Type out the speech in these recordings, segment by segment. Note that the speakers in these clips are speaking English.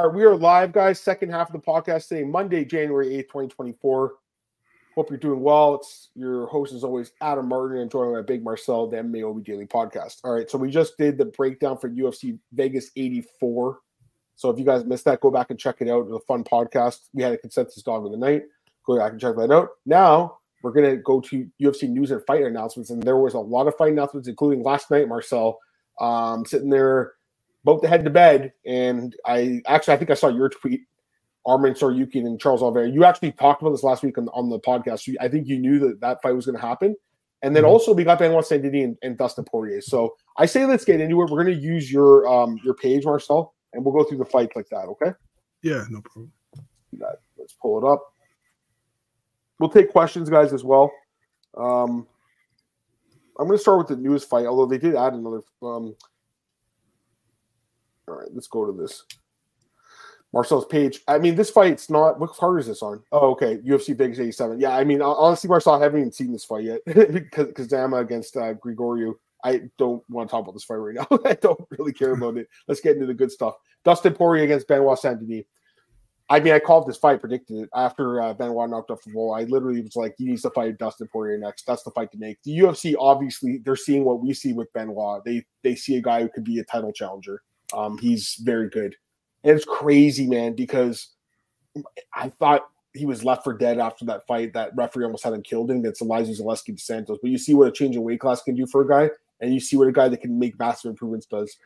All right, we are live, guys. Second half of the podcast today, Monday, January 8th, 2024. Hope you're doing well. It's your host, as always, Adam Martin, and joined by Big Marcel, the MMA Daily Podcast. All right, so we just did the breakdown for UFC Vegas 84. So if you guys missed that, go back and check it out. It was a fun podcast. We had a consensus dog of the night. Go back and check that out. Now we're gonna go to UFC news and fight announcements, and there was a lot of fight announcements, including last night, Marcel, um, sitting there both to head to bed. And I actually, I think I saw your tweet, Arman Tsarukyan and Charles Oliveira. You actually talked about this last week on, on the podcast. So I think you knew that that fight was going to happen. And then mm-hmm. also we got Benoit Saint Denis and, and, Dustin Poirier. So I say let's get into it. We're going to use your um your page, Marcel, and we'll go through the fights like that. Okay? Yeah, no problem. Let's pull it up. We'll take questions, guys, as well. Um, I'm going to start with the newest fight, although they did add another. Um, all right, let's go to this. Marcel's page. I mean, this fight's not. What card is this on? Oh, okay. UFC Vegas 87. Yeah, I mean, honestly, Marcel, I haven't even seen this fight yet because Kazama against uh, Grigoriou. I don't want to talk about this fight right now. I don't really care about it. Let's get into the good stuff. Dustin Poirier against Benoit Saint Denis. I mean, I called this fight, predicted it after uh, Benoit knocked off the wall. I literally was like, he needs to fight Dustin Poirier next. That's the fight to make. The UFC, obviously, they're seeing what we see with Benoit. They they see a guy who could be a title challenger. Um, he's very good. And it's crazy, man, because I thought he was left for dead after that fight. That referee almost had him killed him against Elizeu Zaleski Santos. But you see what a change in weight class can do for a guy, and you see what a guy that can make massive improvements does.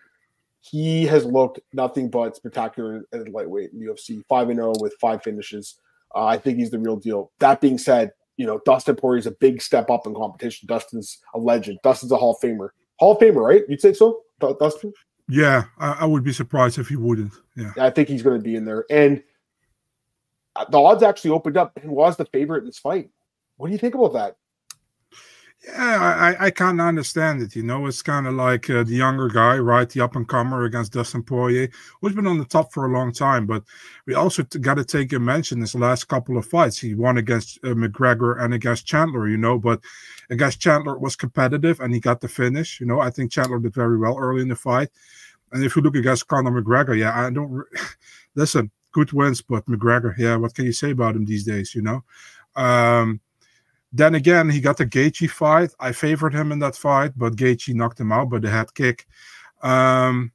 He has looked nothing but spectacular at lightweight in UFC, five and zero oh with five finishes. Uh, I think he's the real deal. That being said, you know Dustin Poirier is a big step up in competition. Dustin's a legend. Dustin's a Hall of Famer. Hall of Famer, right? You'd say so, Dustin? Yeah, I, I, would be surprised if he wouldn't. Yeah, I think he's going to be in there. And uh, the odds actually opened up and was the favorite in this fight. What do you think about that? Yeah, I, I can't understand it. You know, it's kind of like uh, the younger guy, right? The up and comer against Dustin Poirier, who's been on the top for a long time. But we also got to take a mention his last couple of fights. He won against uh, McGregor and against Chandler, you know, but against Chandler was competitive and he got the finish. You know, I think Chandler did very well early in the fight. And if you look against Conor McGregor, yeah, I don't listen, good wins, but McGregor, yeah, what can you say about him these days, you know? Um, then again, he got the Gaethje fight. I favored him in that fight, but Gaethje knocked him out by the head kick. Um,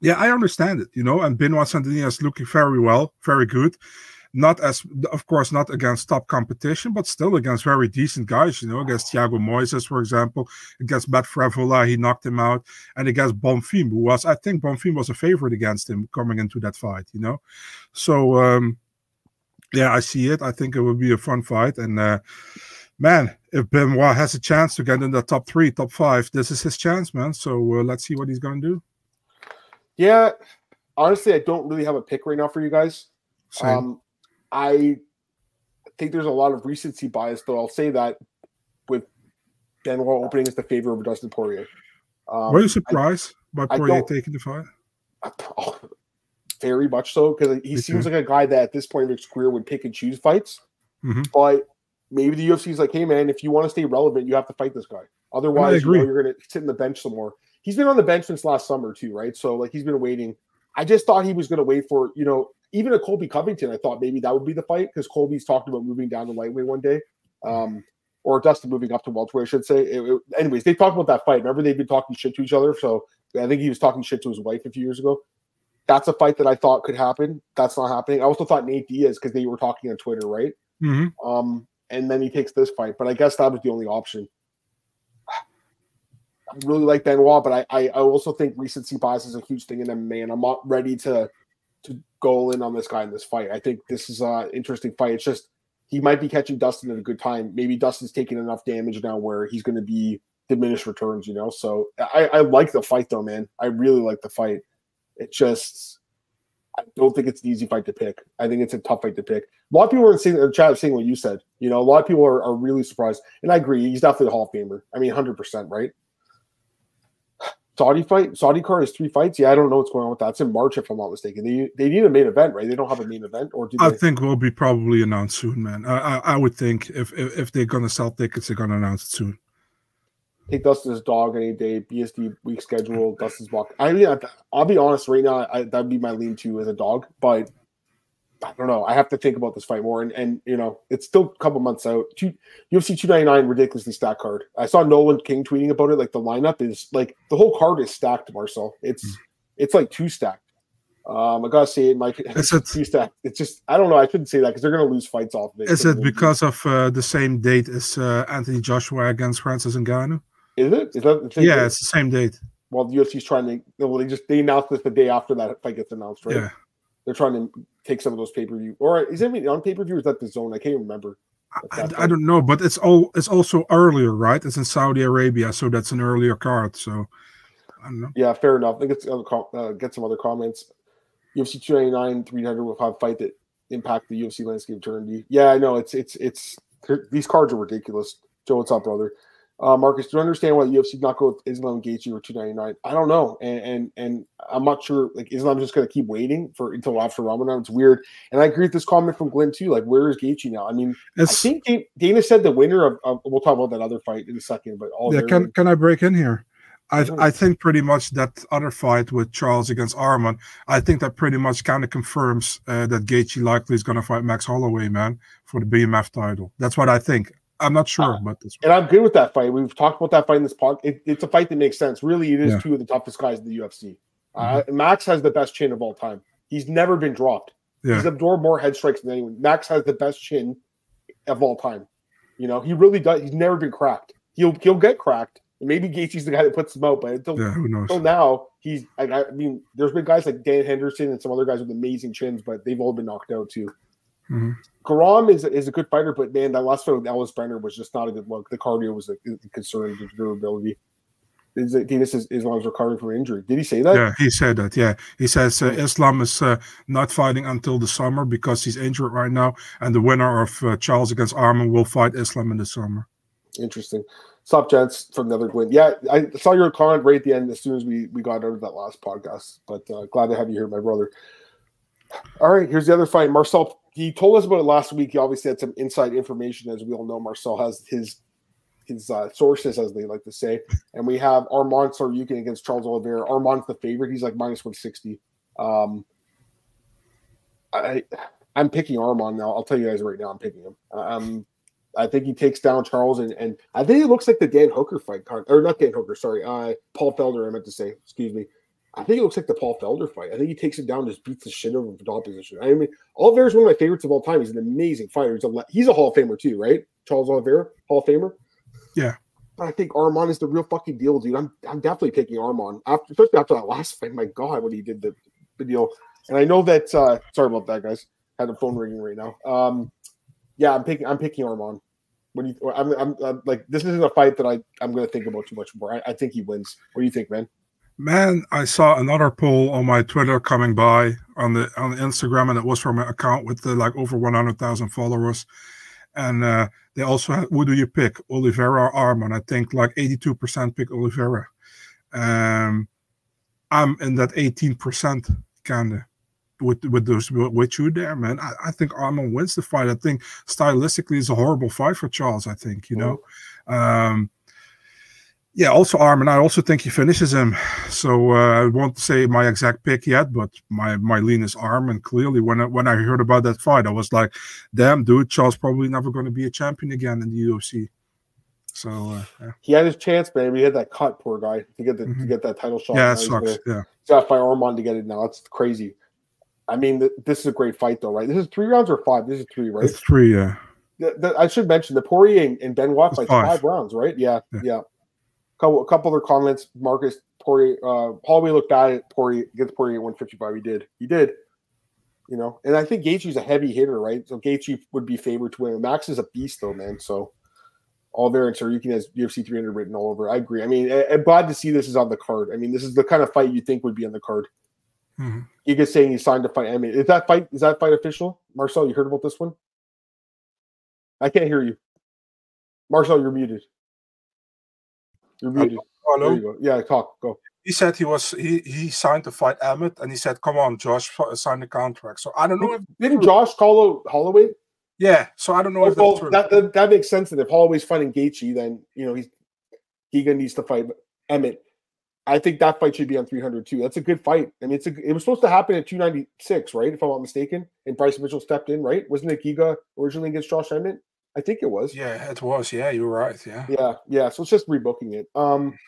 yeah, I understand it, you know. And Benoit Saint Denis is looking very well, very good. Not as, of course, not against top competition, but still against very decent guys, you know, against Thiago Moises, for example, against Matt Frevola, he knocked him out, and against Bonfim, who was, I think Bonfim was a favorite against him coming into that fight, you know. So, um, yeah, I see it. I think it will be a fun fight. And uh, man, if Benoit has a chance to get in the top three, top five, this is his chance, man. So uh, let's see what he's going to do. Yeah, honestly, I don't really have a pick right now for you guys. Same. Um, I think there's a lot of recency bias, though. I'll say that with Benoit opening as the favor of Dustin Poirier. Um, Were you surprised I, by Poirier taking the fight? Oh, very much so because he Me seems too. like a guy that at this point in his career would pick and choose fights. Mm-hmm. But maybe the UFC is like, hey man, if you want to stay relevant, you have to fight this guy. Otherwise, you know, you're going to sit in the bench some more. He's been on the bench since last summer too, right? So like he's been waiting. I just thought he was going to wait for you know even a Colby Covington. I thought maybe that would be the fight because Colby's talked about moving down to lightweight one day. Um, or Dustin moving up to welterweight, I should say. It, it, anyways, they talked about that fight. Remember, they've been talking shit to each other. So I think he was talking shit to his wife a few years ago that's a fight that I thought could happen. That's not happening. I also thought Nate Diaz because they were talking on Twitter, right? Mm-hmm. Um, and then he takes this fight, but I guess that was the only option. I really like Benoit, but I, I, I also think recency bias is a huge thing in MMA, and I'm not ready to to go in on this guy in this fight. I think this is an interesting fight. It's just he might be catching Dustin at a good time. Maybe Dustin's taking enough damage now where he's going to be diminished returns, you know. So I, I like the fight though, man. I really like the fight. It just, I don't think it's an easy fight to pick. I think it's a tough fight to pick. A lot of people are in the chat saying what you said. You know, a lot of people are, are really surprised. And I agree. He's definitely a Hall of Famer. I mean, 100%, right? Saudi fight, Saudi card is three fights. Yeah, I don't know what's going on with that. It's in March, if I'm not mistaken. They they need a main event, right? They don't have a main event, or do I think will be probably announced soon, man. I, I, I would think if, if, if they're gonna sell tickets, they're gonna announce it soon. Take Dustin's dog any day. BSD week schedule. Dustin's walk. I mean, I, will be honest. Right now, I, that'd be my lean to as a dog. But I don't know. I have to think about this fight more. And and you know, it's still a couple months out. Two, UFC 299 ridiculously stacked card. I saw Nolan King tweeting about it. Like the lineup is like the whole card is stacked. Marcel, it's mm. it's like two stacked. Um, I gotta say, it, Mike. Is it two stacked? It's just I don't know. I shouldn't say that because they're gonna lose fights off of it. Is it because of uh, the same date as uh, Anthony Joshua against Francis Ngannou? Is it? Is that yeah, date? it's the same date. Well, the UFC's trying to. Well, they just they announced this the day after that fight gets announced, right? Yeah. They're trying to take some of those pay per view, or is it on pay per view? Is that the zone? I can't even remember. I, I, don't know, but it's all it's also earlier, right? It's in Saudi Arabia, so that's an earlier card. So I don't know. Yeah, fair enough. I think it's uh, get some other comments. UFC 299, 300 will have a fight that impact the UFC landscape eternity. Yeah, I know it's it's it's these cards are ridiculous. Joe, what's up, brother? Uh, Marcus, do you understand why the UFC not go with Islam Gaethje or 299? I don't know, and and, and I'm not sure. Like Islam's just going to keep waiting for until after Ramadan. It's weird, and I agree with this comment from Glenn too. Like, where is Gaethje now? I mean, it's, I think Dana said the winner of, of, We'll talk about that other fight in a second, but all yeah. Can can I break in here? I, I think pretty much that other fight with Charles against Arman, I think that pretty much kind of confirms uh, that Gaethje likely is going to fight Max Holloway, man, for the BMF title. That's what I think. I'm not sure, uh, but and I'm good with that fight. We've talked about that fight in this podcast. It, it's a fight that makes sense. Really, it is yeah. two of the toughest guys in the UFC. Uh, mm-hmm. Uh, Max has the best chin of all time. He's never been dropped. Yeah. He's absorbed more head strikes than anyone. Max has the best chin of all time. You know, he really does. He's never been cracked. He'll he'll get cracked. Maybe Gaethje's the guy that puts him out, but until, yeah, until now, he's. I, I mean, there's been guys like Dan Henderson and some other guys with amazing chins, but they've all been knocked out too. Mm-hmm. Garam is is a good fighter, but man, that last fight with Ellis Brenner was just not a good look. The cardio was a, a concern, the durability. Is this is Islam's recovering from injury? Did he say that? Yeah, he said that. Yeah, he says uh, Islam is uh, not fighting until the summer because he's injured right now, and the winner of uh, Charles against Arman will fight Islam in the summer. Interesting. Stop, gents, from win. Yeah, I saw your comment right at the end as soon as we we got out of that last podcast. But uh, glad to have you here, my brother. All right, here's the other fight. Marcel he told us about it last week. He obviously had some inside information, as we all know. Marcel has his his uh, sources, as they like to say. And we have Arman Tsarukyan against Charles Oliveira. Arman's the favorite. He's like minus 160. Um, I I'm picking Arman now. I'll tell you guys right now, I'm picking him. Um, I think he takes down Charles, and, and I think it looks like the Dan Hooker fight card, or not Dan Hooker, sorry, uh, Paul Felder. I meant to say, excuse me. I think it looks like the Paul Felder fight. I think he takes it down, just beats the shit out of the opposition. I mean, Oliveira is one of my favorites of all time. He's an amazing fighter. He's a he's a Hall of Famer too, right? Charles Oliveira, Hall of Famer. Yeah. But I think Arman is the real fucking deal, dude. I'm I'm definitely picking Arman after, especially after that last fight. My God, what he did the, the deal. And I know that. uh Sorry about that, guys. I had a phone ringing right now. Um, yeah, I'm picking. I'm picking Arman. What do you? I'm, I'm, I'm like this isn't a fight that I I'm going to think about too much more. I, I think he wins. What do you think, man? Man, I saw another poll on my Twitter coming by on the on the Instagram, and it was from an account with uh, like over one hundred thousand followers. And uh, they also had, who do you pick, Oliveira or Arman? I think like eighty-two percent pick Oliveira. Um, I'm in that eighteen percent kind of with with those with you there, man. I, I think Arman wins the fight. I think stylistically, it's a horrible fight for Charles. I think you know. Um, yeah, also Arman. I also think he finishes him. So uh, I won't say my exact pick yet, but my my lean is Arman. Clearly, when I, when I heard about that fight, I was like, "Damn, dude, Charles probably never going to be a champion again in the UFC." So uh, yeah. he had his chance, man. He had that cut, poor guy, to get the mm-hmm. to get that title shot. Yeah, it sucks. yeah, he's got to fight Arman to get it now. That's crazy. I mean, th- this is a great fight, though, right? This is three rounds or five. This is three, right? It's three, yeah. The, the, I should mention the Poirier and, and Benoit fight five. five rounds, right? Yeah, yeah. yeah couple, a couple other comments. Marcus Poirier, uh, Holloway looked bad at Poirier against Poirier at 155. He did. He did. You know, and I think Gaethje's a heavy hitter, right? So Gaethje would be favored to win. Max is a beast, though, man. So all there, and Tsarukyan has UFC 300 written all over. I agree. I mean, I, am glad to see this is on the card. I mean, this is the kind of fight you think would be on the card. Mm-hmm. You get saying he signed to fight. I mean, is that fight is that fight official? Marcel, you heard about this one? I can't hear you. Marcel, you're muted. You're muted. Hello. You yeah, talk. Go. He said he was he he signed to fight Emmett, and he said, "Come on, Josh, uh, sign the contract." So I don't know if didn't Josh call Holloway? Yeah, so I don't know oh, well, if that, that, that makes sense. That if Holloway's fighting Gaethje, then you know he's Giga needs to fight Emmett. I think that fight should be on 300 too. That's a good fight. I mean, it's a, it was supposed to happen at 296, right? If I'm not mistaken. And Bryce Mitchell stepped in, right? Wasn't it Giga originally against Josh Emmett? I think it was. Yeah, it was. Yeah, you were right. Yeah. Yeah, yeah. So it's just rebooking it. Um,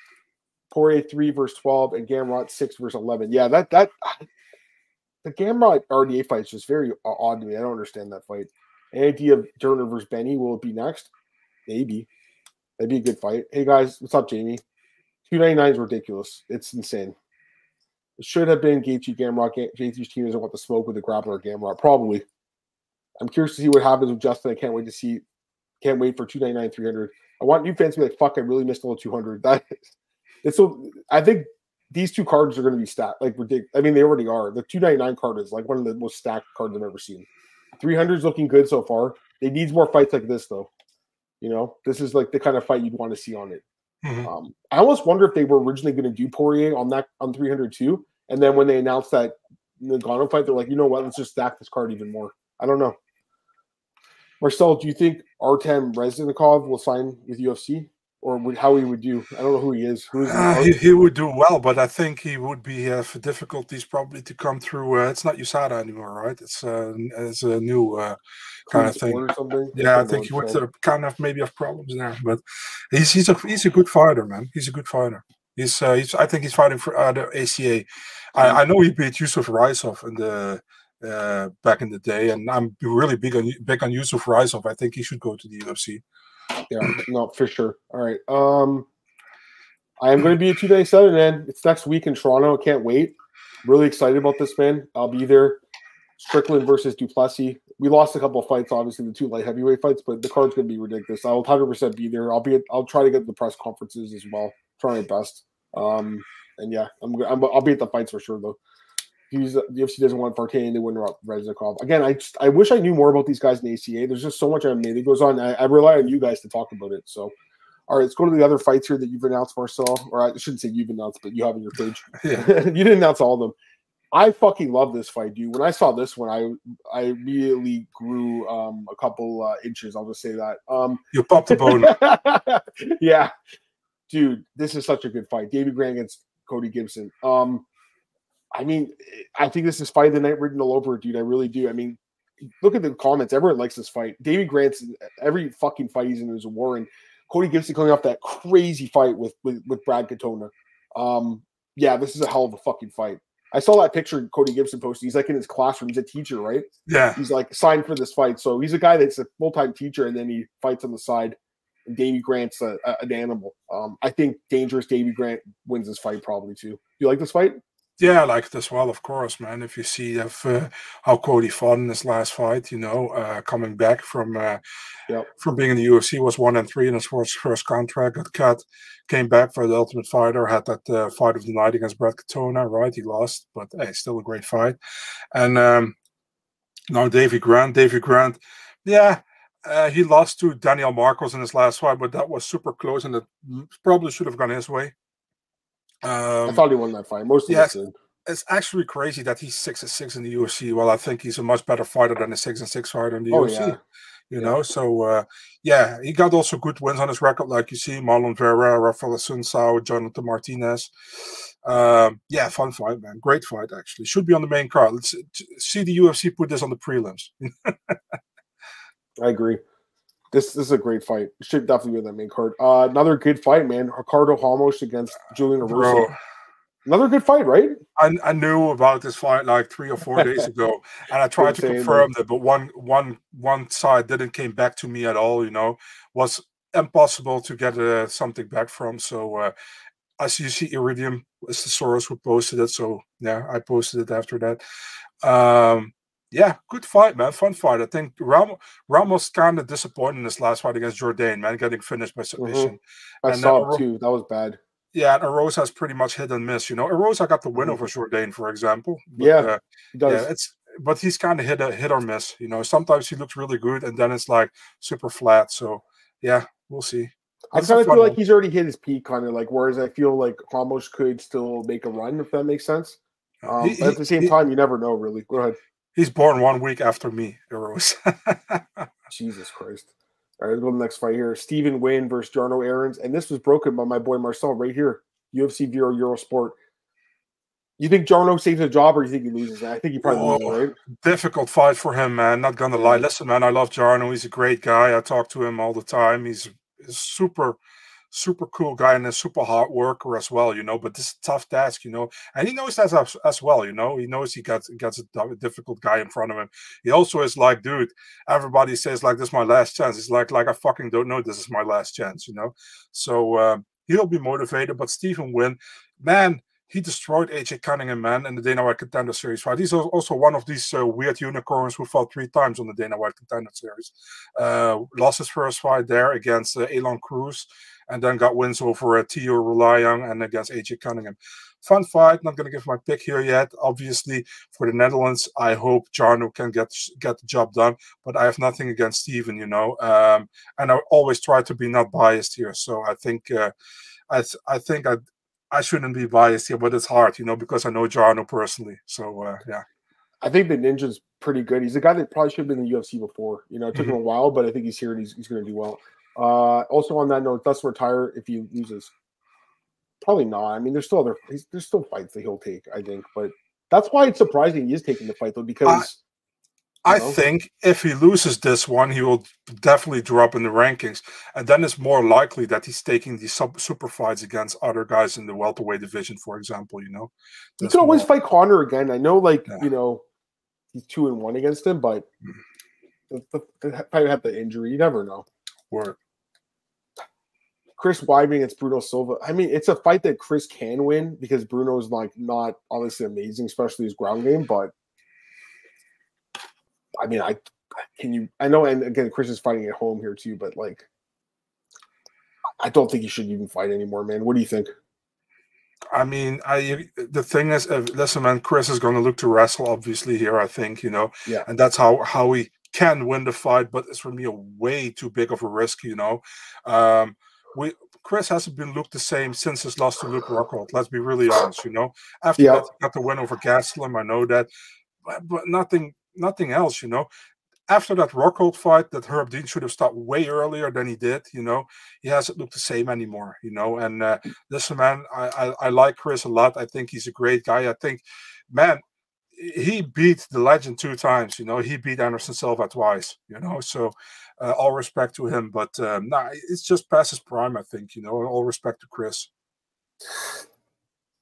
Poirier three verse 12 and Gamrot six verse 11. Yeah, that that the Gamrot RDA fight is just very odd to me. I don't understand that fight. Any idea of Turner versus Benny? Will it be next? Maybe. That'd be a good fight. Hey guys, what's up, Jamie? 299 is ridiculous. It's insane. It should have been Gaethje Gamrot. Gaethje's team doesn't want to smoke with the grappler Gamrot. Probably. I'm curious to see what happens with Justin. I can't wait to see. Can't wait for 299, 300. I want new fans to be like, fuck, I really missed all the 200. That is, it's so, I think these two cards are going to be stacked like ridiculous. I mean, they already are. The 299 card is like one of the most stacked cards I've ever seen. 300 is looking good so far. It needs more fights like this, though. You know, this is like the kind of fight you'd want to see on it. Mm-hmm. Um, I almost wonder if they were originally going to do Poirier on that on 300 too, and then when they announced that Ngannou fight, they're like, you know what? Let's just stack this card even more. I don't know. Marcel, do you think Artem Reznikov will sign with UFC? or would, how he would do. I don't know who he is. Who is uh, he, he, would do well, but I think he would be uh, for difficulties probably to come through. Uh, it's not USADA anymore, right? It's uh, it's a new uh, kind of thing. Yeah, I think he would uh, kind of maybe have problems there, but he's he's a he's a good fighter, man. He's a good fighter. He's uh, he's I think he's fighting for uh, the ACA. I, mm. I know he beat Yusuf Raisov in the uh, back in the day, and I'm really big on big on Yusuf Raisov. I think he should go to the UFC yeah, no, for sure. All right. Um, I am going to be a two day seven, man. It's next week in Toronto. I can't wait. Really excited about this, man. I'll be there. Strickland versus Du Plessis. We lost a couple of fights, obviously the two light heavyweight fights, but the card's going to be ridiculous. I'll 100 percent be there. I'll be. At, I'll try to get the press conferences as well. Try my best. Um, and yeah, I'm, I'm. I'll be at the fights for sure though. He's, the UFC doesn't want Vartanian, they wouldn't want Reznikov. Again, I just, I wish I knew more about these guys in the ACA. There's just so much I mean, it goes on. I, I, rely on you guys to talk about it. So, all right, let's go to the other fights here that you've announced, Marcel. Or I shouldn't say you've announced, but you have on your page. Yeah. you didn't announce all of them. I fucking love this fight, dude. When I saw this one, I I immediately grew um, a couple uh, inches. I'll just say that. Um, you popped the bone. yeah, dude, this is such a good fight. David Grant against Cody Gibson. Um, I mean, I think this is fight of the night written all over, dude. I really do. I mean, look at the comments. Everyone likes this fight. Davey Grant's every fucking fight he's in is a war. And Cody Gibson coming off that crazy fight with with, with Brad Katona. Um, yeah, this is a hell of a fucking fight. I saw that picture Cody Gibson posted. He's like in his classroom. He's a teacher, right? Yeah. He's like signed for this fight. So he's a guy that's a full time teacher, and then he fights on the side. And Davey Grant's a, a, an animal. Um, I think dangerous Davey Grant wins this fight probably too. Do you like this fight? Yeah, I like it as well, of course, man. If you see if, uh, how Cody fought in his last fight, you know, uh, coming back from uh, yep. from being in the UFC, was one and three in his first, first contract, got cut, came back for the Ultimate Fighter, had that uh, fight of the night against Brett Katona, right? He lost, but hey, still a great fight. And um, now Davey Grant, Davey Grant, yeah, uh, he lost to Daniel Marcos in his last fight, but that was super close, and it probably should have gone his way. Um, I thought he won that fight. Most of yes, It's actually crazy that he's six and six in the UFC. Well, I think he's a much better fighter than a six and six fighter in the oh, UFC. Yeah. You yeah. know, so uh, yeah, he got also good wins on his record, like you see, Marlon Vera, Rafael Assunção, Jonathan Martinez. Um, yeah, fun fight, man. Great fight, actually. Should be on the main card. Let's see the UFC put this on the prelims. I agree. This, this is a great fight. Should definitely be on that main card. Uh, another good fight, man. Ricardo Ramos against Julian Erosa. Another good fight, right? I, I knew about this fight like three or four days ago, and I tried to confirm that, but one one one side didn't came back to me at all. You know, was impossible to get uh, something back from. So uh, as you see, Iridium is the source who posted it. So yeah, I posted it after that. Um, yeah, good fight, man. Fun fight. I think Ram- Ramos kind of disappointed in this last fight against Jourdain, man, getting finished by submission. Mm-hmm. I and saw it too. That was bad. Yeah, and Erosa has pretty much hit and miss. You know, Erosa I got the win mm-hmm. over Jourdain, for example. But, yeah, uh, yeah, it's but he's kind of hit a hit or miss. You know, sometimes he looks really good, and then it's like super flat. So yeah, we'll see. I kind of feel like he's already hit his peak, kind of like. Whereas I feel like Ramos could still make a run, if that makes sense. Um, he, at the same he, time, you never know, really. Go ahead. He's born one week after me, Eros. Jesus Christ. All right, let's go to the next fight here. Steven Nguyen versus Jarno Errens. And this was broken by my boy Marcel right here. UFC Vero Eurosport. You think Jarno saves a job or you think he loses? I think he probably oh, loses, right? Difficult fight for him, man. Not gonna lie. Mm. Listen, man, I love Jarno. He's a great guy. I talk to him all the time. He's, he's super super cool guy and a super hard worker as well, you know. But this tough task, you know, and he knows that as, as well, you know. He knows he gets gets a difficult guy in front of him. He also is like, dude, everybody says like this is my last chance. He's like, like I fucking don't know this is my last chance, you know. So um, he'll be motivated. But Steven Nguyen, man, he destroyed AJ Cunningham, man, in the Dana White Contender Series fight. He's also one of these uh, weird unicorns who fought three times on the Dana White Contender Series. Uh, lost his first fight there against uh, Elon Cruz and then got wins over uh, Tio Rulayang and against AJ Cunningham. Fun fight. Not going to give my pick here yet. Obviously, for the Netherlands, I hope Jarno can get get the job done. But I have nothing against Steven, you know. Um, and I always try to be not biased here. So I think uh, I th I think I I shouldn't be biased here, but it's hard, you know, because I know Jarno personally. So uh, yeah. I think the Ninja's pretty good. He's a guy that probably should have been in the UFC before. You know, it took mm -hmm. him a while, but I think he's here and he's, he's going to do well. Uh, also on that note, does retire if he loses? Probably not. I mean, there's still other there's still fights that he'll take, I think, but that's why it's surprising he is taking the fight though, because I, I think if he loses this one, he will definitely drop in the rankings, and then it's more likely that he's taking these sub, super fights against other guys in the welterweight division, for example. You know, you can always fight Conor again. I know, like yeah. you know, he's two and one against him, but mm. the, the, have the injury. You never know. Word. Chris Weidman against Bruno Silva. I mean, it's a fight that Chris can win because Bruno's like not obviously amazing, especially his ground game. But I mean, I can you. I know, and again, Chris is fighting at home here too. But like, I don't think he should even fight anymore, man. What do you think? I mean, I the thing is, uh, listen, man, Chris is going to look to wrestle, obviously here. I think you know, yeah, and that's how how he can win the fight, but it's for me a way too big of a risk, you know. Um, we Chris hasn't been looked the same since his loss to Luke Rockhold. Let's be really honest, you know. After that, he got the win over Gastelum, I know that, but, but nothing, nothing else, you know. After that Rockhold fight, that Herb Dean should have stopped way earlier than he did, you know. He hasn't looked the same anymore, you know. And uh, listen, man, I, I I like Chris a lot. I think he's a great guy. I think, man, he beat the legend two times. You know, he beat Anderson Silva twice. You know, so uh, all respect to him, but um, nah, it's just past his prime. I think. You know, all respect to Chris.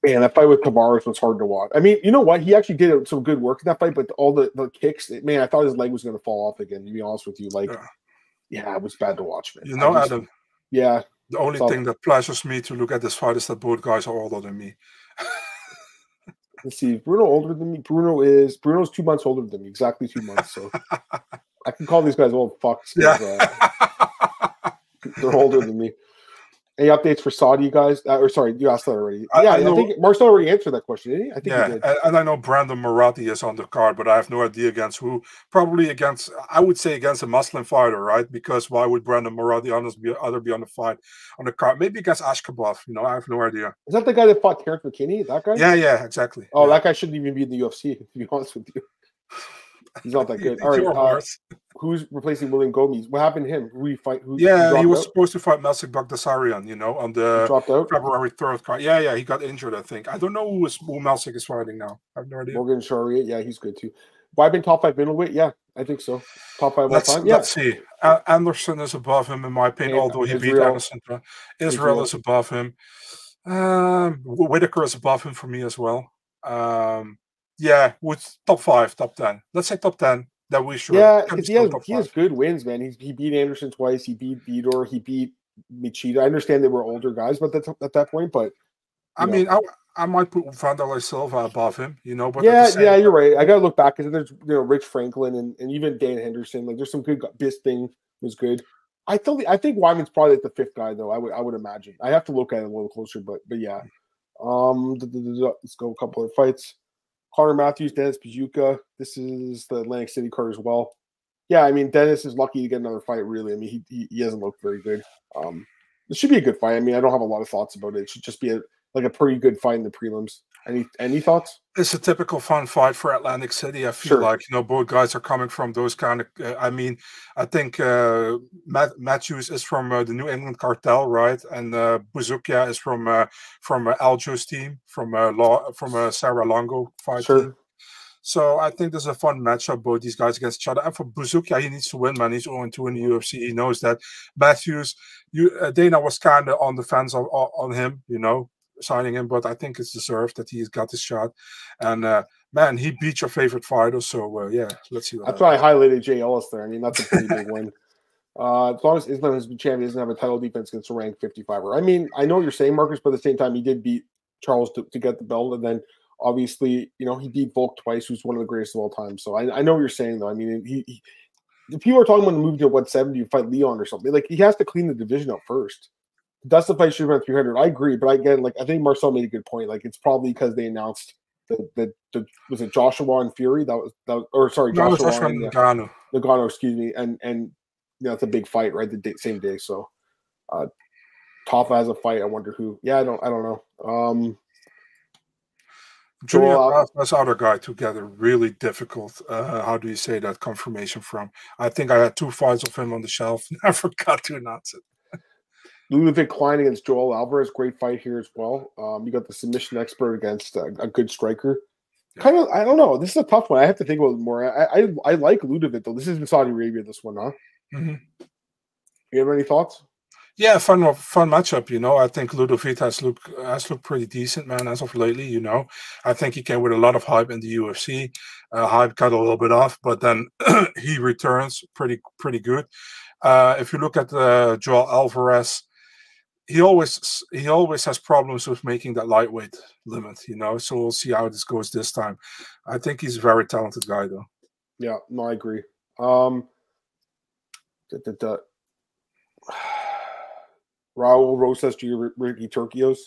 Man, that fight with Tavares was hard to watch. I mean, you know what? He actually did some good work in that fight, but all the, the kicks, man, I thought his leg was going to fall off again. To be honest with you, like, yeah, yeah it was bad to watch, man. You know, just, Adam. Yeah. The only thing that pleasures me to look at this fight is that both guys are older than me. Let's see. Bruno older than me. Bruno is Bruno's two months older than me, exactly two months. So I can call these guys old fucks. Yeah. Uh, they're older than me. Any updates for Saudi guys? Uh, or sorry, you asked that already. I, yeah, I, I, think Marcel already answered that question, didn't he? I think yeah, he did. And I know Brandon Marathi is on the card, but I have no idea against who. Probably against, I would say against a Muslim fighter, right? Because why would Brandon Marathi honest be other be on the fight on the card? Maybe against Ashkabov. You know, I have no idea. Is that the guy that fought Terrance McKinney? That guy? Yeah, yeah, exactly. Oh, yeah. that guy shouldn't even be in the UFC. To be honest with you. He's not that good. All right. Uh, who's replacing William Gomis? What happened to him? Who he fight? Who, yeah, he was out? supposed to fight Melsik Baghdasaryan, you know, on the? February 3rd card. Yeah, yeah, he got injured, I think. I don't know who, is, who Melsik is fighting now. I have no idea. Morgan Charrier, yeah, he's good too. Weidman top five middleweight? Yeah, I think so. Top five let's, time? Yeah. Let's see. Uh, Anderson is above him, in my opinion, and although he Israel. beat Anderson. Israel, Israel is above him. Um, Whitaker is above him for me as well. Um, yeah, with top five, top 10. Let's say top 10 that we should. Yeah, because he has he has good wins, man. He's, he beat Anderson twice. He beat Fedor. He beat Machida. I understand they were older guys, but that's at that point. But I know. mean, I, I might put Wanderlei Silva above him, you know. But yeah, yeah, you're right. I gotta look back because there's you know Rich Franklin and, and even Dan Henderson. Like there's some good. Bisping was good. I think I think Weidman's probably like the fifth guy though. I would I would imagine. I have to look at it a little closer, but but yeah. Um, let's go a couple of fights. Carter Matthews, Dennis Buzukja. This is the Atlantic City card as well. Yeah, I mean Dennis is lucky to get another fight. Really, I mean he he, he hasn't looked very good. Um, it should be a good fight. I mean I don't have a lot of thoughts about it. It should just be a like a pretty good fight in the prelims. Any any thoughts? It's a typical fun fight for Atlantic City. I feel Sure. like you know both guys are coming from those kind of. Uh, I mean, I think uh, Matt, Matthews is from uh, the New England Cartel, right? And uh, Buzukja is from uh, from uh, Aljo's team, from uh, Law, from uh, Serra-Longo fight Sure. team. So I think there's a fun matchup, both these guys against each other. And for Buzukja, he needs to win, man. He's 0 2 in the UFC. He knows that. Matthews, you uh, Dana was kind of on the fence on on him, you know, signing him, but I think it's deserved that he's got his shot. And uh, man, he beat your favorite fighter. So uh, yeah, let's see what That's happens. why I highlighted Jay Ellis there. I mean, that's a pretty big win. Uh, as long as Islam has been champion, doesn't have a title defense against a ranked 55er. I mean, I know what you're saying, Marcus, but at the same time, he did beat Charles to, to get the belt, and then obviously, you know, he beat Volk twice, who's one of the greatest of all time. So I, I know what you're saying, though. I mean, he, he if people are talking about moving to 170 you fight Leon or something, like he has to clean the division up first. Dustin fight should have been 300. I agree, but again, like I think Marcel made a good point. Like it's probably because they announced the, the, the was it Joshua and Fury that was that was, or sorry No, Joshua, Joshua and, uh, Ngannou. Nagano, excuse me, and and you know it's a big fight, right? The day, same day. So uh Toffa has a fight. I wonder who. Yeah, I don't I don't know. Um Julian Joel- Rath, this other guy together, really difficult. Uh, how do you say that confirmation from? I think I had two fights of him on the shelf. Never got to announce it. Ludovic Klein against Joel Alvarez, great fight here as well. Um, you got the submission expert against a, a good striker. Kind of, I don't know. This is a tough one. I have to think about it more. I, I, I like Ludovic though. This is in Saudi Arabia. This one, huh? Mhm. You have any thoughts? Yeah, fun fun matchup. You know, I think Ludovic has looked has looked pretty decent, man, as of lately. You know, I think he came with a lot of hype in the UFC. Uh, hype cut a little bit off, but then he returns pretty pretty good. Uh, if you look at uh, Joel Alvarez, he always he always has problems with making that lightweight limit. You know, so we'll see how this goes this time. I think he's a very talented guy, though. Yeah, no, I agree. Um, da, da, da. Raul Rosas to Ricky Turcios.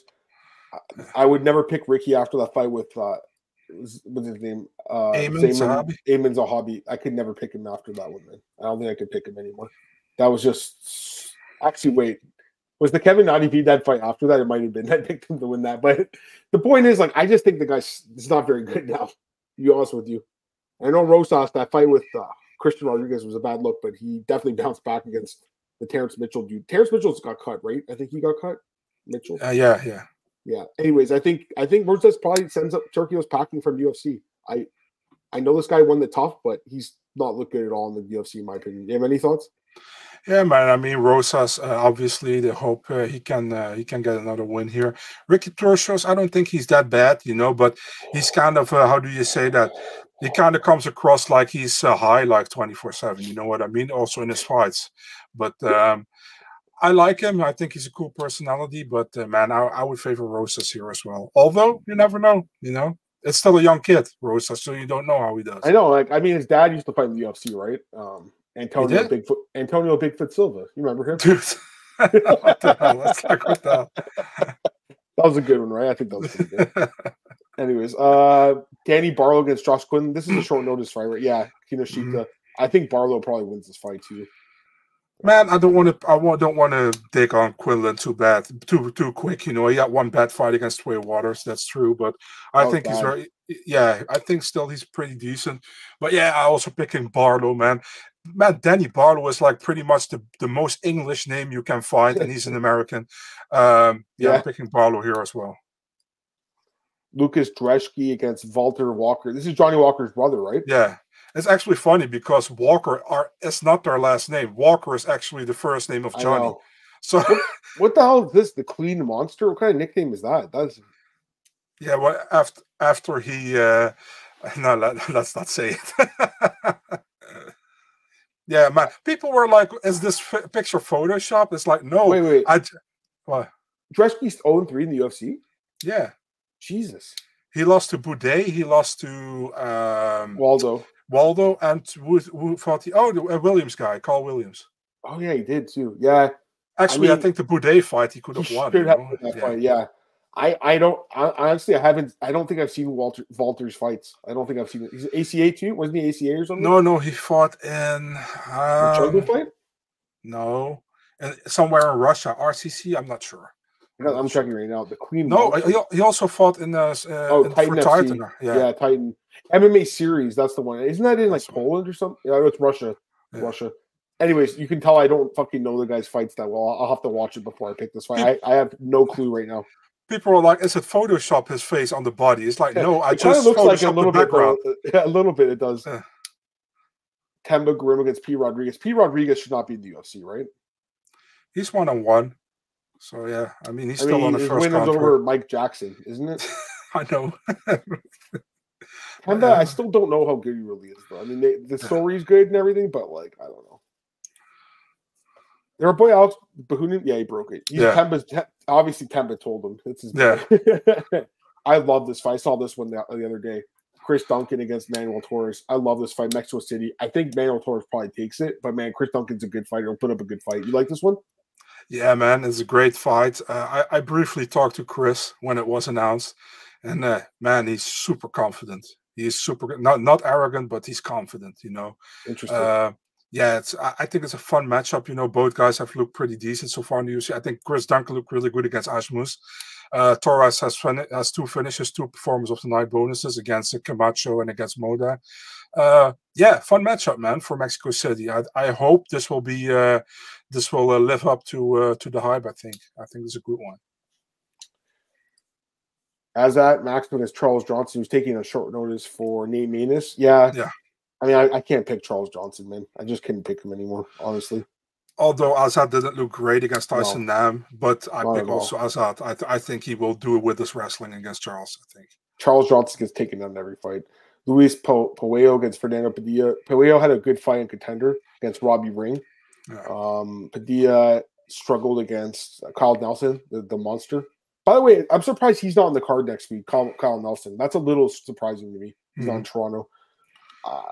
I- would never pick Ricky after that fight with uh, what's his name? Uh, Zaman- Zahabi? Aiemann Zahabi. I could never pick him after that one. Man, I don't think I could pick him anymore. That was just actually wait. Was the Kevin Nadi beat that fight after that? It might have been. I picked him to win that, but the point is, like, I just think the guy's is not very good now. To be honest with you, I know Rosas that fight with uh, Christian Rodriguez was a bad look, but he definitely bounced back against the Terrence Mitchell dude. Terrence Mitchell's got cut, right? I think he got cut. Mitchell. Uh, yeah, yeah. Yeah. Anyways, I think I think Rosas probably sends up Turkey's packing from UFC. I I know this guy won the TUF, but he's not looked good at all in the UFC, in my opinion. Do you have any thoughts? Yeah, man. I mean, Rosas. Uh, obviously, they hope uh, he can uh, he can get another win here. Ricky Torshos, I don't think he's that bad, you know, but he's kind of uh, how do you say that? He kind of comes across like he's uh, high, like twenty four seven. You know what I mean? Also in his fights, but um, I like him. I think he's a cool personality. But uh, man, I, I would favor Rosas here as well. Although you never know, you know, it's still a young kid, Rosas, so you don't know how he does. I know, like I mean, his dad used to fight in the UFC, right? Um, Antonio? Bigfoot, Antonio Bigfoot Silva. You remember him? What the hell? Let's not go down. That was a good one, right? I think that was pretty good. Anyways, uh, Danny Barlow against Josh Quinn. This is a short notice fight, right? Yeah, Kinoshita. I think Barlow probably wins this fight too. Man, I don't want to. I wa- don't want to dig on Quinlan too bad, too too quick. You know, he got one bad fight against Trey Waters. That's true, but I That was think he's bad. very. Yeah, I think still he's pretty decent. But yeah, I also picking Barlow, man. Man, Danny Barlow is like pretty much the, the most English name you can find, and he's an American. Um, yeah, Yeah. I'm picking Barlow here as well. Lukasz Brzeski against Walter Walker. This is Johnny Walker's brother, right? Yeah, it's actually funny because Walker are it's not their last name. Walker is actually the first name of Johnny. So What the hell is this? The Clean Monster? What kind of nickname is that? That's Yeah, well, after after he, uh, no, let, let's not say it. yeah, man, people were like, "Is this f- picture Photoshop?" It's like, no, wait, wait. I, what? Brzeski's 0 3 in the UFC? Yeah, Jesus. he lost to Buday, he lost to um, Waldo. Waldo, and who, who fought he? Oh, the uh, Williams guy, Carl Williams. Oh, yeah, he did too. Yeah. Actually, I, mean, think the Buday fight he could have won. should you know? that Yeah. fight. Yeah. I, I don't I, honestly I haven't I don't think I've seen Walter Walter's fights. I don't think I've seen it. He's ACA too. Wasn't he ACA or something? No, no, he fought in The um, fight. no, and somewhere in Russia, RCC. I'm not sure. I'm checking right now. The Queen. No, he, he also fought in uh, uh Oh, in, Titan Titan. Yeah. Yeah. Titan MMA series. That's the one. Isn't that in like That's. Poland or something? Yeah, it's Russia. Yeah. Russia. Anyways, you can tell I don't fucking know the guy's fights that well. I'll have to watch it before I pick this fight. I, I have no clue right now. People are like, "Is it Photoshop his face on the body?" It's like, no, I it just looks like a little bit. though. Yeah, a little bit. It does. Yeah. Themba Grim against P. Rodriguez. P. Rodriguez should not be in the UFC, right? He's one on one. So yeah, I mean, he's I still mean, on the his first win contract. over Mike Jackson, isn't it? I know. Themba, I still don't know how good he really is, though. I mean, they, the story's good and everything, but like, I don't know. Their boy Alex Behunin, yeah, he broke it. He's Yeah. Tem- obviously Themba told him. It's his Yeah. I love this fight. I saw this one the, the other day. Chris Duncan against Manuel Torres. I love this fight. Mexico City. I think Manuel Torres probably takes it, but man, Chris Duncan's a good fighter. He'll put up a good fight. You like this one? Yeah, man, it's a great fight. Uh, I, I briefly talked to Chris when it was announced, and uh, man, he's super confident. He's super not not arrogant, but he's confident. You know. Interesting. Uh, yeah, it's. I, think it's a fun matchup. You know, both guys have looked pretty decent so far in the UFC. I think Chris Duncan looked really good against Ashmus. Uh, Torres has has two finishes, two performers of the night bonuses against Camacho and against Moda. Uh, yeah, fun matchup, man, for Mexico City. I, I hope this will be uh, this will uh, live up to uh, to the hype. I think. I think it's a good one. As that Maxman is Charles Johnson, who's taking a short notice for Nate Maness. Yeah. Yeah. I mean, I, I can't pick Charles Johnson, man. I just couldn't pick him anymore, honestly. Although Azat didn't look great against Tyson Nam, but I Not pick also Azat. I, th- I think he will do it with this wrestling against Charles. I think. Charles Johnson gets taken down in every fight. Luis po- against Fernando Padilla. Pajuelo had a good fight in contender against Robbie Ring. Yeah. Um, Padilla struggled against uh, Kyle Nelson, the, the monster. By the way, I'm surprised he's not on the card next week. Kyle, Kyle Nelson. That's a little surprising to me. He's not in Toronto. Uh,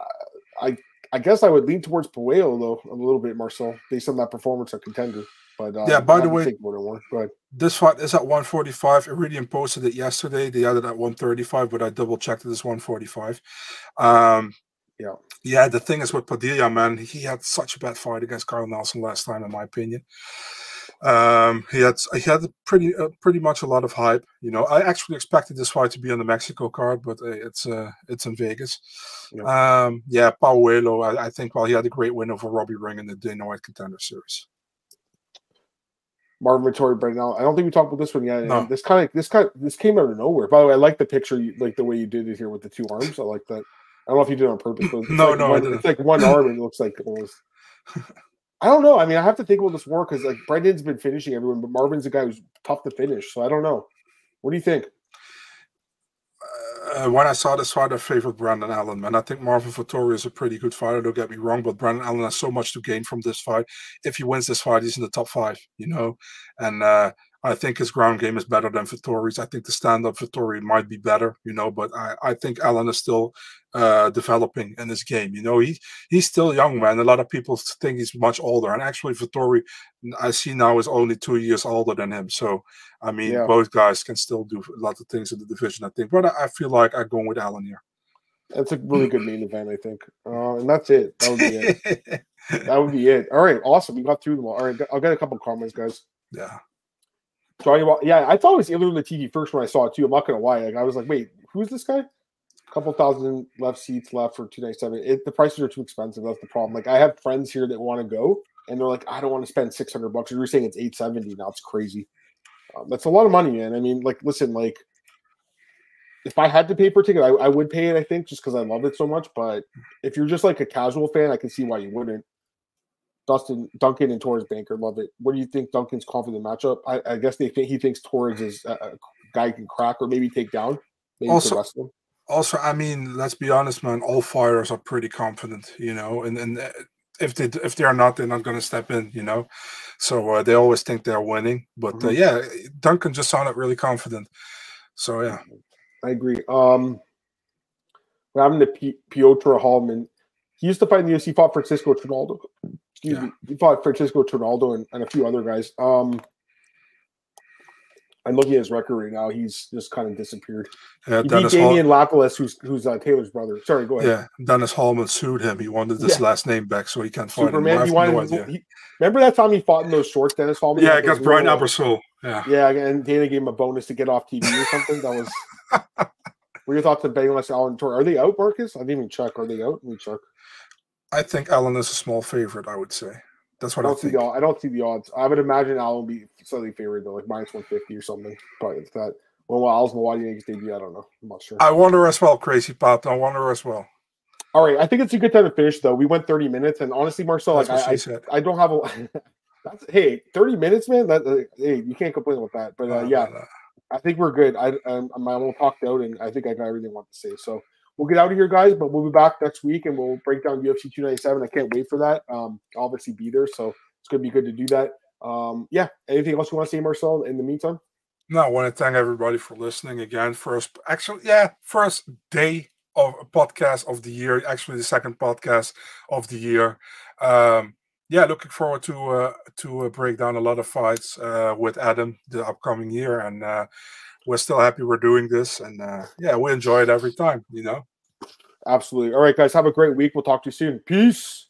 I I guess I would lean towards Pajuelo though a little bit, Marcel, based on that performance of contender. But uh, Yeah, by the way- think about more. Go ahead. This fight is at 145. Iridium posted it yesterday. They had it at 135, but I double checked it. It's 145. Um, Yeah. Yeah, the thing is with Padilla, man, he had such a bad fight against Carl Nelson last time, in my opinion. Um, he had he had pretty uh, pretty much a lot of hype. You know, I actually expected this fight to be on the Mexico card, but uh, it's uh, it's in Vegas. Um, yeah, Pajuelo, I, I think, well, he had a great win over Robbie Ring in the Dana White Contender Series. Marvin Vettori, Allen. I don't think we talked about this one yet. No. This kind of this kind this came out of nowhere. By the way, I like the picture, you, like the way you did it here with the two arms. I like that. I don't know if you did it on purpose, but No, like no, one, it's like one arm and it looks like almost. I don't know. I mean, I have to think about this more because like Brendan's been finishing everyone, but Marvin's a guy who's tough to finish. So I don't know. What do you think? uh, when I saw this fight, I favored Brendan Allen, man. I think Marvin Vettori is a pretty good fighter. Don't get me wrong, but Brendan Allen has so much to gain from this fight. If he wins this fight, he's in the top five, you know. And uh, I think his ground game is better than Vettori's. I think the stand-up Vettori might be better, you know, but I, I think Allen is still uh, developing in this game. You know, he he's still young, man. A lot of people think he's much older, and actually, Vettori, I see now is only two years older than him. So, I mean, Yeah. both guys can still do a lot of things in the division. I think, but I, I feel like I'm going with Allen here. That's a really good main event, I think. Uh, and that's it. That would be it. That would be it. All right, awesome. We got through them all. All right, I'll get a couple of comments, guys. yeah, Talking about, yeah, I thought it was Ilya on the TV first when I saw it too. I'm not gonna lie. Like, I was like, wait, who's this guy? A couple thousand left seats left for two ninety seven. It the prices are too expensive. That's the problem. Like, I have friends here that want to go, and they're like, I don't want to spend six hundred bucks. You're saying it's eight seventy now. It's crazy. Um, that's a lot of money, man. I mean, like, listen, like, if I had to pay for a ticket, I, I would pay it. I think just because I love it so much. But if you're just like a casual fan, I can see why you wouldn't. Dustin Duncan and Torres Banker love it. What do you think Duncan's confident matchup? I, I guess they think he thinks Torres is a, a guy can crack or maybe take down. Maybe Also- also, wrestle him. also, I mean, let's be honest, man. All fighters are pretty confident, you know, and and uh, if they if they are not, they're not going to step in, you know. So uh, they always think they're winning, but uh, Mhm. yeah, Duncan just sounded really confident. So yeah, I agree. Um, we're having the P- Piotr Hallmann. He used to fight in the UFC. He fought Francisco Trinaldo. Excuse Yeah. me. He fought Francisco Trinaldo and, and a few other guys. Um, I'm looking at his record right now. He's just kind of disappeared. Yeah, He Dennis beat Hall- Damian who's who's uh, Taylor's brother. Sorry, go ahead. Yeah, Dennis Hallman sued him. He wanted his Yeah. last name back, so he can't fight him. Superman. have He no wanted. he- remember that time he fought in those shorts, Dennis Hallman? Yeah, against Brian Ebersole. Yeah. Yeah, and Dana gave him a bonus to get off TV or something. That was. what are your thoughts on betting less Allen Tor? Are they out, Marcus? I didn't even check. Are they out? Let me check. I think Allen is a small favorite, I would say. That's I what I, don't see think. the. I don't see the odds. I would imagine Allen will be slightly favored though, like minus one fifty or something. Probably it's that. Well, Al's Milwaukee makes debut. I don't know. I'm not sure. I wonder as well, Crazy Pop. I wonder as well. All right, I think it's a good time to finish though. We went 30 minutes, and honestly, Marcel, That's like I, I. I don't have a. That's hey, 30 minutes, man. That uh, hey, you can't complain with that. But uh, yeah, I think we're good. I I'm, I'm a little talked out, and I think I got everything I want to say. So we'll get out of here, guys. But we'll be back next week, and we'll break down UFC 297. I can't wait for that. Um, obviously be there, so it's gonna be good to do that. Um, yeah. Anything else you want to say, Marcel? In the meantime, No, I want to thank everybody for listening again. First, actually, yeah, first day of a podcast of the year. Actually, the second podcast of the year. Um, yeah, looking forward to uh, to uh, break down a lot of fights uh, with Adam the upcoming year, and uh, we're still happy we're doing this. And uh, yeah, we enjoy it every time. You know. Absolutely. All right, guys. Have a great week. We'll talk to you soon. Peace.